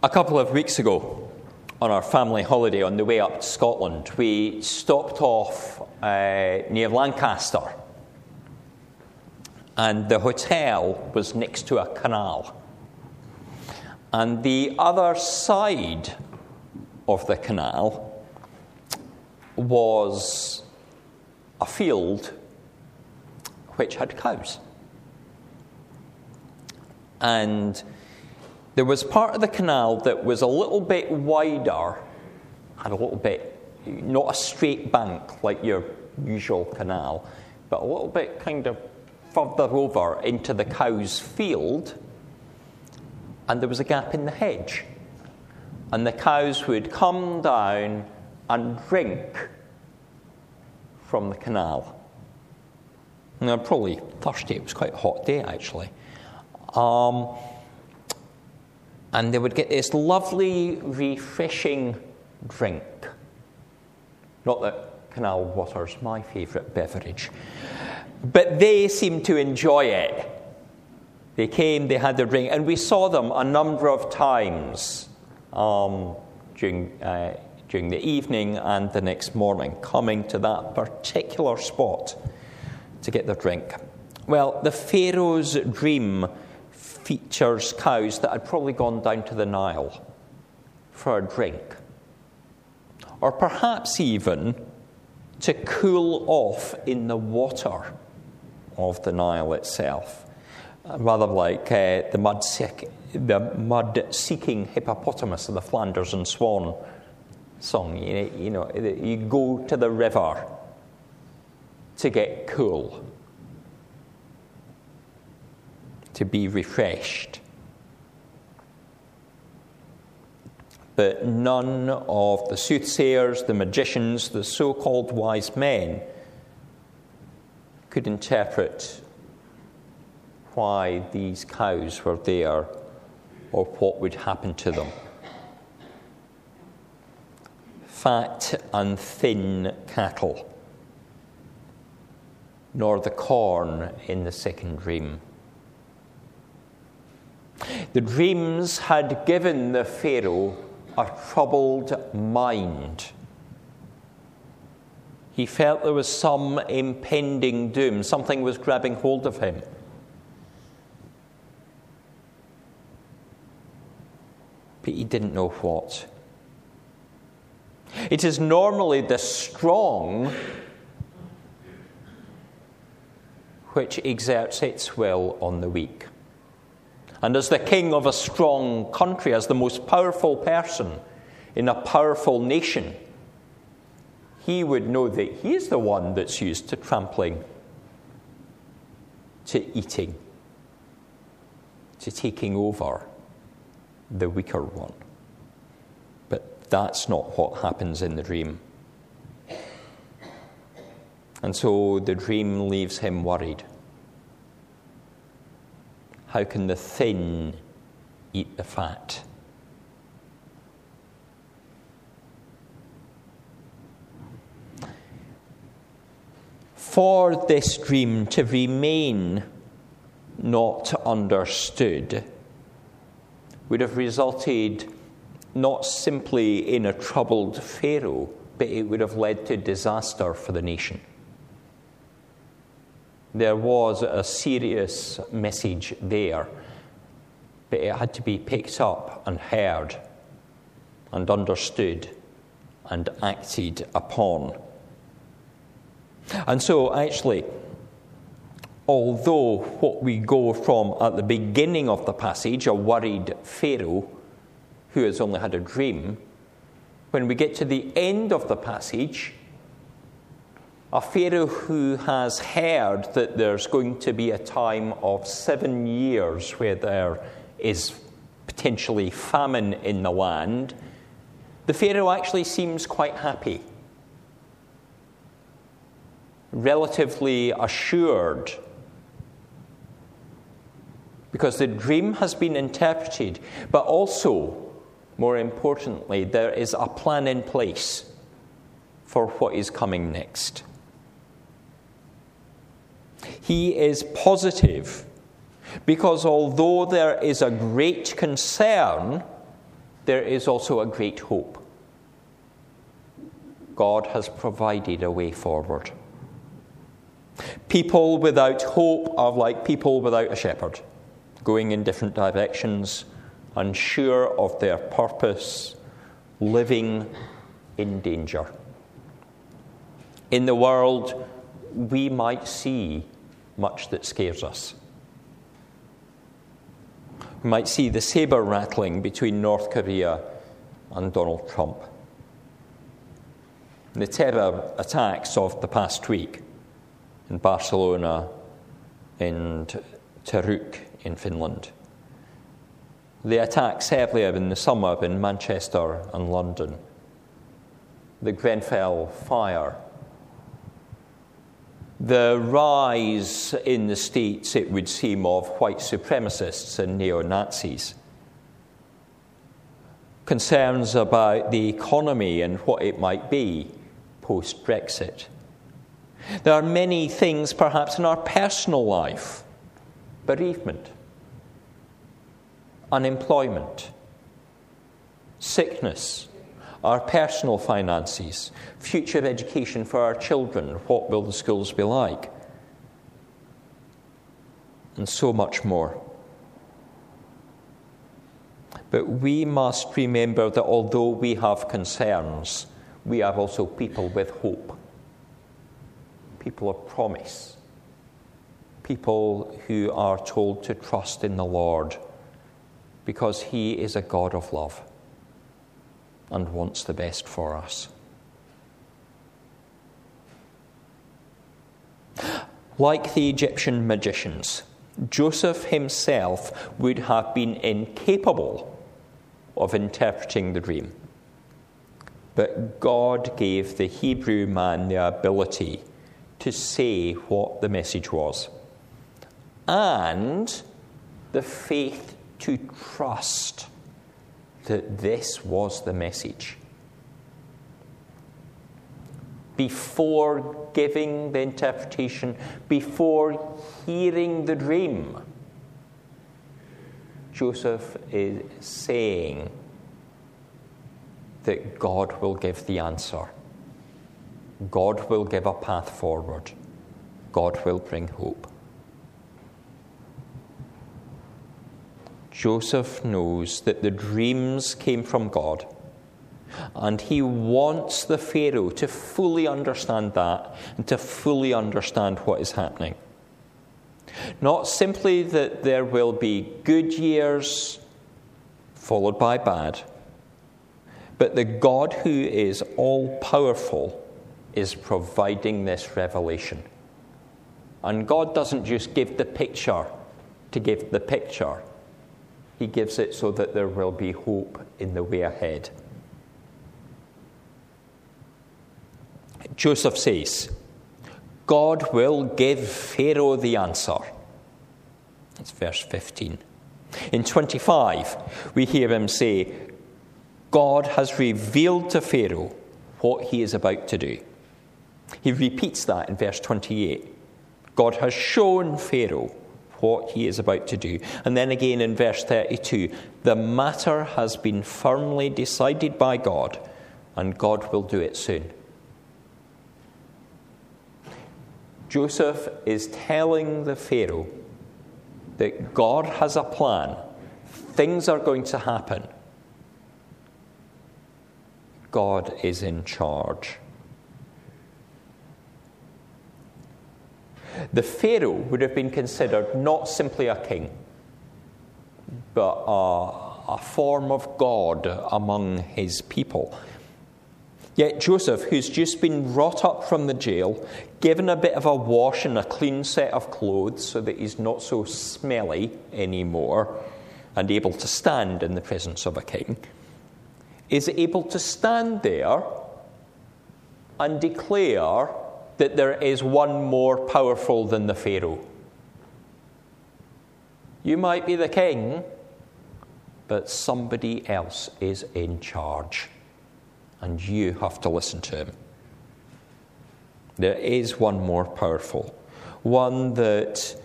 A couple of weeks ago, on our family holiday on the way up to Scotland, we stopped off uh, near Lancaster. And the hotel was next to a canal. And the other side of the canal was a field which had cows. And there was part of the canal that was a little bit wider, had a little bit, not a straight bank like your usual canal, but a little bit kind of further over into the cow's field. And there was a gap in the hedge. And the cows would come down and drink from the canal. And they're probably thirsty. It was quite a hot day, actually. Um, and they would get this lovely, refreshing drink. Not that canal water's my favourite beverage, but they seemed to enjoy it. They came, they had their drink, and we saw them a number of times um, during, uh, during the evening and the next morning, coming to that particular spot to get their drink. Well, the Pharaoh's dream features cows that had probably gone down to the Nile for a drink, or perhaps even to cool off in the water of the Nile itself, rather like uh, the mud, the mud seeking hippopotamus of the Flanders and Swann song. You, you know, you go to the river to get cool to be refreshed. But none of the soothsayers, the magicians, the so called wise men could interpret why these cows were there or what would happen to them. Fat and thin cattle, nor the corn in the second dream. The dreams had given the Pharaoh a troubled mind. He felt there was some impending doom, something was grabbing hold of him. But he didn't know what. It is normally the strong which exerts its will on the weak. And as the king of a strong country, as the most powerful person in a powerful nation, he would know that he is the one that's used to trampling, to eating, to taking over the weaker one. But that's not what happens in the dream. And so the dream leaves him worried. How can the thin eat the fat? For this dream to remain not understood would have resulted not simply in a troubled Pharaoh, but it would have led to disaster for the nation there was a serious message there, but it had to be picked up and heard and understood and acted upon. And so, actually, although what we go from at the beginning of the passage, a worried Pharaoh who has only had a dream, when we get to the end of the passage, a Pharaoh who has heard that there's going to be a time of seven years where there is potentially famine in the land, the Pharaoh actually seems quite happy, relatively assured, because the dream has been interpreted, but also, more importantly, there is a plan in place for what is coming next. He is positive because although there is a great concern there is also a great hope. God has provided a way forward. People without hope are like people without a shepherd, going in different directions, unsure of their purpose, living in danger. In the world, we might see much that scares us. We might see the saber rattling between North Korea and Donald Trump. The terror attacks of the past week in Barcelona and Turku in Finland. The attacks earlier in the summer in Manchester and London. The Grenfell fire the rise in the States, it would seem, of white supremacists and neo Nazis. Concerns about the economy and what it might be post Brexit. There are many things, perhaps, in our personal life bereavement, unemployment, sickness, our personal finances, future of education for our children, what will the schools be like, and so much more. But we must remember that although we have concerns, we are also people with hope, people of promise, people who are told to trust in the Lord because He is a God of love and wants the best for us. Like the Egyptian magicians, Joseph himself would have been incapable of interpreting the dream. But God gave the Hebrew man the ability to say what the message was and the faith to trust that this was the message. Before giving the interpretation, before hearing the dream, Joseph is saying that God will give the answer. God will give a path forward. God will bring hope. Joseph knows that the dreams came from God. And he wants the Pharaoh to fully understand that and to fully understand what is happening. Not simply that there will be good years followed by bad, but the God who is all powerful is providing this revelation. And God doesn't just give the picture to give the picture, he gives it so that there will be hope in the way ahead. Joseph says, God will give Pharaoh the answer. That's verse 15. In 25, we hear him say, God has revealed to Pharaoh what he is about to do. He repeats that in verse 28. God has shown Pharaoh what he is about to do. And then again in verse 32 the matter has been firmly decided by God, and God will do it soon. Joseph is telling the Pharaoh that God has a plan, things are going to happen. God is in charge. The Pharaoh would have been considered not simply a king, but a, a form of God among his people. Yet Joseph, who's just been brought up from the jail, given a bit of a wash and a clean set of clothes so that he's not so smelly anymore and able to stand in the presence of a king, is able to stand there and declare that there is one more powerful than the Pharaoh. You might be the king, but somebody else is in charge, and you have to listen to him. There is one more powerful, one that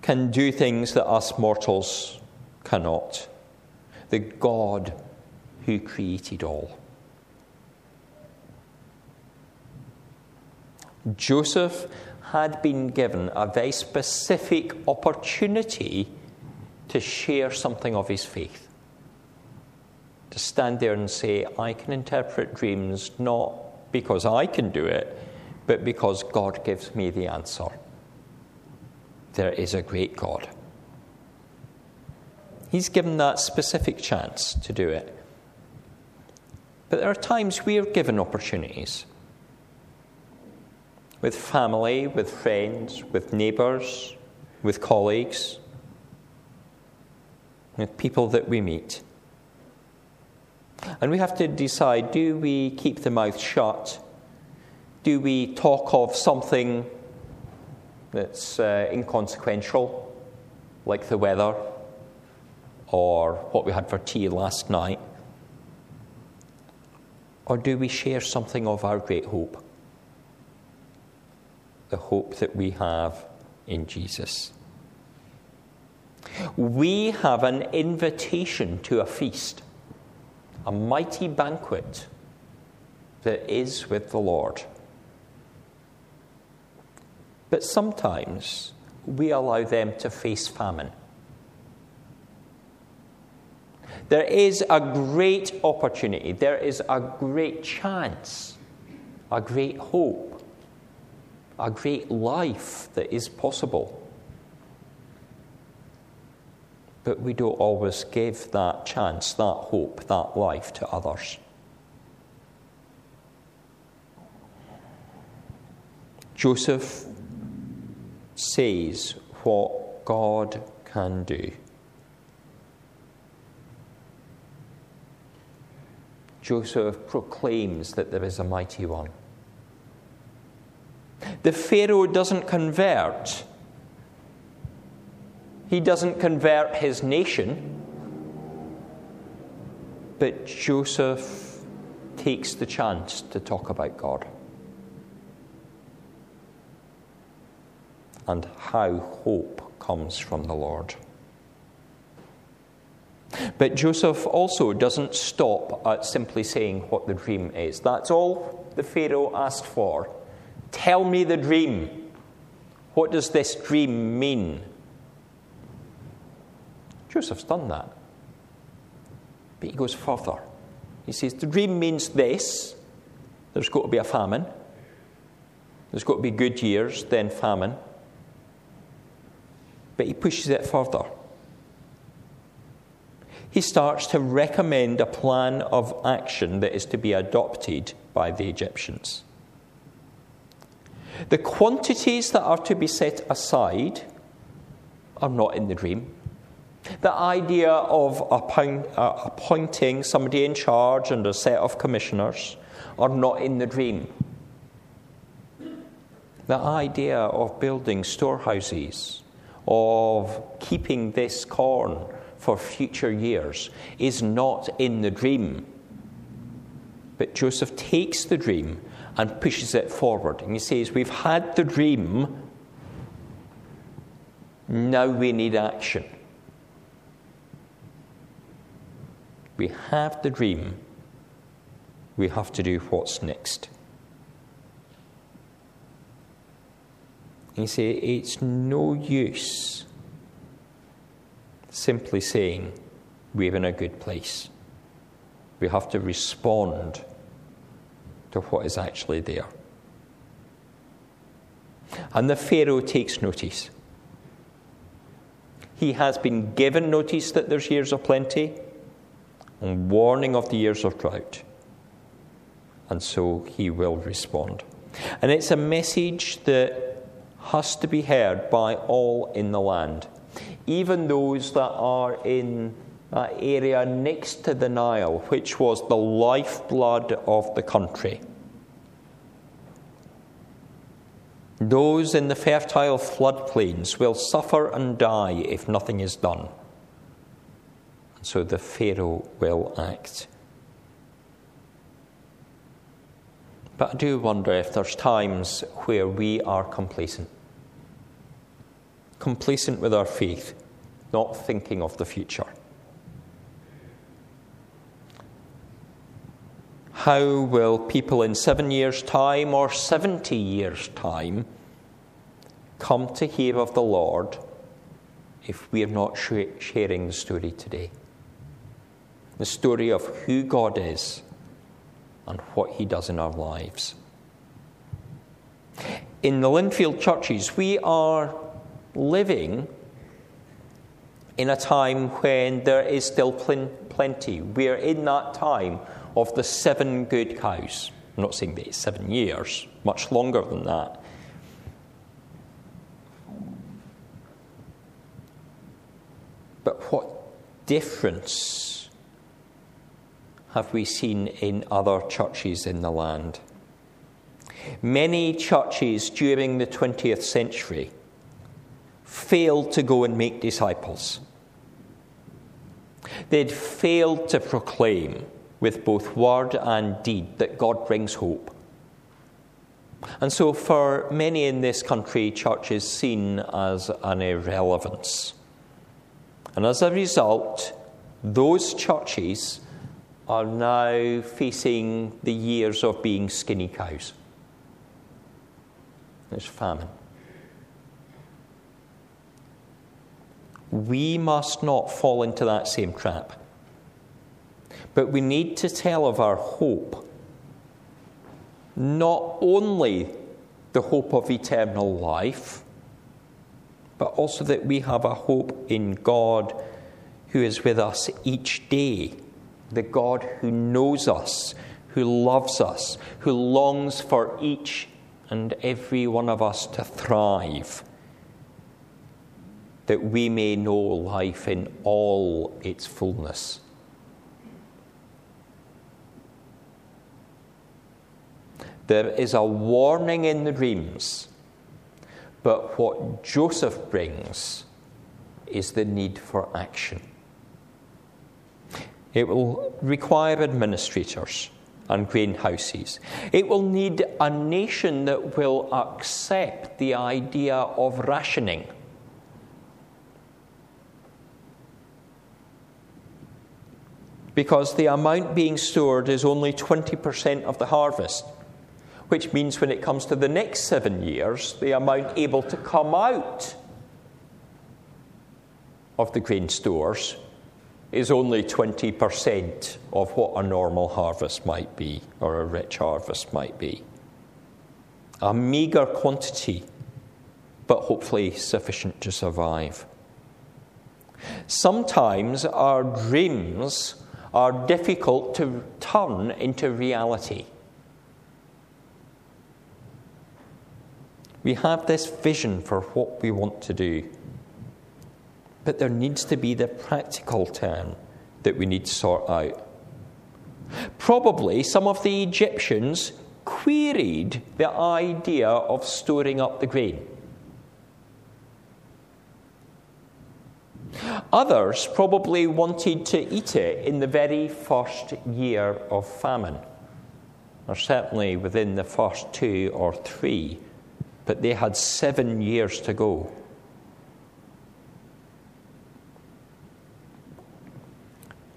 can do things that us mortals cannot. The God who created all. Joseph had been given a very specific opportunity to share something of his faith. To stand there and say, I can interpret dreams not because I can do it, but because God gives me the answer. There is a great God. He's given that specific chance to do it. But there are times we are given opportunities with family, with friends, with neighbours, with colleagues, with people that we meet. And we have to decide do we keep the mouth shut? Do we talk of something that's uh, inconsequential, like the weather or what we had for tea last night? Or do we share something of our great hope? The hope that we have in Jesus. We have an invitation to a feast, a mighty banquet that is with the Lord. But sometimes we allow them to face famine. There is a great opportunity, there is a great chance, a great hope a great life that is possible. But we don't always give that chance, that hope, that life to others. Joseph says what God can do. Joseph proclaims that there is a mighty one. The Pharaoh doesn't convert. He doesn't convert his nation. But Joseph takes the chance to talk about God and how hope comes from the Lord. But Joseph also doesn't stop at simply saying what the dream is. That's all the Pharaoh asked for. Tell me the dream. What does this dream mean? Joseph's done that. But he goes further. He says, The dream means this there's got to be a famine, there's got to be good years, then famine. But he pushes it further. He starts to recommend a plan of action that is to be adopted by the Egyptians. The quantities that are to be set aside are not in the dream. The idea of uh, appointing somebody in charge and a set of commissioners are not in the dream. The idea of building storehouses, of keeping this corn for future years, is not in the dream. But Joseph takes the dream and pushes it forward. And he says, We've had the dream, now we need action. We have the dream, we have to do what's next. And you say, It's no use simply saying, We're in a good place. We have to respond to what is actually there. And the Pharaoh takes notice. He has been given notice that there's years of plenty and warning of the years of drought. And so he will respond. And it's a message that has to be heard by all in the land, even those that are in that area next to the Nile, which was the lifeblood of the country. Those in the fertile floodplains will suffer and die if nothing is done. And so the Pharaoh will act. But I do wonder if there's times where we are complacent. Complacent with our faith, not thinking of the future. How will people in seven years' time or 70 years' time come to hear of the Lord if we are not sharing the story today? The story of who God is and what He does in our lives. In the Linfield churches, we are living in a time when there is still plenty. We are in that time of the seven good cows. I'm not saying that it's seven years, much longer than that. But what difference have we seen in other churches in the land? Many churches during the 20th century failed to go and make disciples. They'd failed to proclaim with both word and deed that God brings hope. And so, for many in this country, church is seen as an irrelevance. And as a result, those churches are now facing the years of being skinny cows. There's famine. We must not fall into that same trap. But we need to tell of our hope, not only the hope of eternal life, but also that we have a hope in God who is with us each day, the God who knows us, who loves us, who longs for each and every one of us to thrive, that we may know life in all its fullness. There is a warning in the dreams, but what Joseph brings is the need for action. It will require administrators and greenhouses. It will need a nation that will accept the idea of rationing. Because the amount being stored is only 20% of the harvest which means when it comes to the next seven years, the amount able to come out of the grain stores is only 20% of what a normal harvest might be or a rich harvest might be. A meagre quantity, but hopefully sufficient to survive. Sometimes our dreams are difficult to turn into reality. We have this vision for what we want to do. But there needs to be the practical turn that we need to sort out. Probably some of the Egyptians queried the idea of storing up the grain. Others probably wanted to eat it in the very first year of famine, or certainly within the first two or three but they had seven years to go.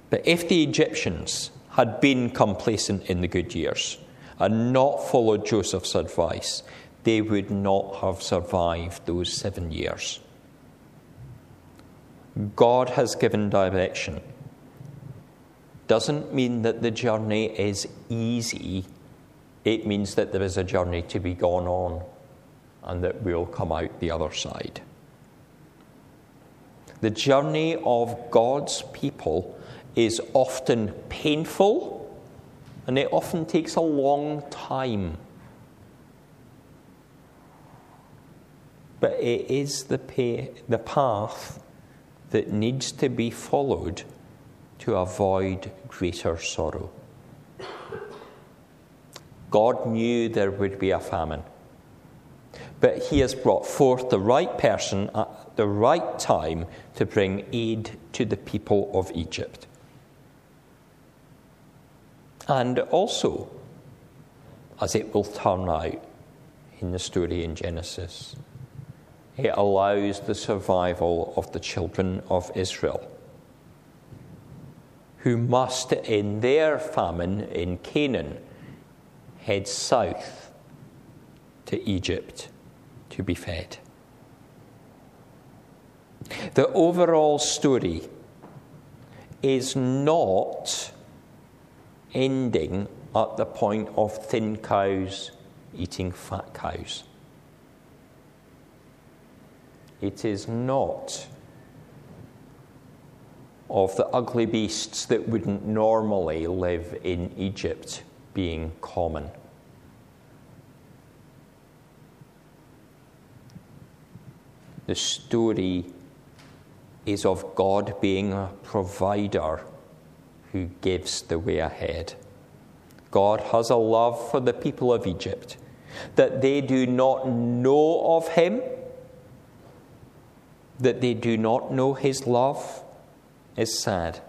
But if the Egyptians had been complacent in the good years and not followed Joseph's advice, they would not have survived those seven years. God has given direction. Doesn't mean that the journey is easy, it means that there is a journey to be gone on and that we'll come out the other side. The journey of God's people is often painful and it often takes a long time. But it is the, pay, the path that needs to be followed to avoid greater sorrow. God knew there would be a famine but he has brought forth the right person at the right time to bring aid to the people of Egypt. And also, as it will turn out in the story in Genesis, it allows the survival of the children of Israel, who must, in their famine in Canaan, head south to Egypt to be fed. The overall story is not ending at the point of thin cows eating fat cows. It is not of the ugly beasts that wouldn't normally live in Egypt being common. The story is of God being a provider who gives the way ahead. God has a love for the people of Egypt that they do not know of Him, that they do not know His love is sad.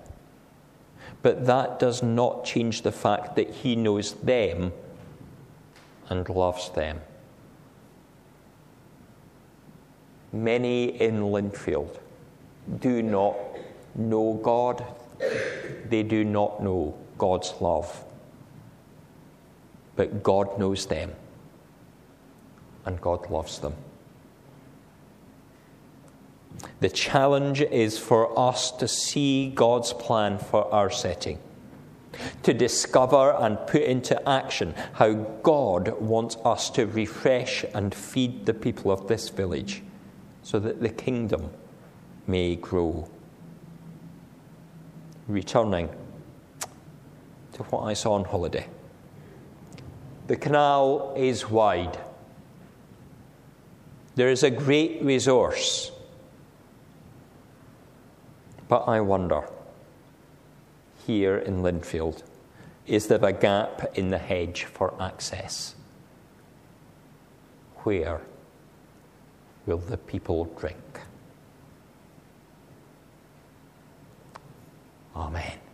But that does not change the fact that He knows them and loves them. Many in Linfield do not know God, they do not know God's love. But God knows them, and God loves them. The challenge is for us to see God's plan for our setting, to discover and put into action how God wants us to refresh and feed the people of this village so that the kingdom may grow. Returning to what I saw on holiday. The canal is wide. There is a great resource. But I wonder, here in Linfield, is there a gap in the hedge for access? Where will the people drink? Amen.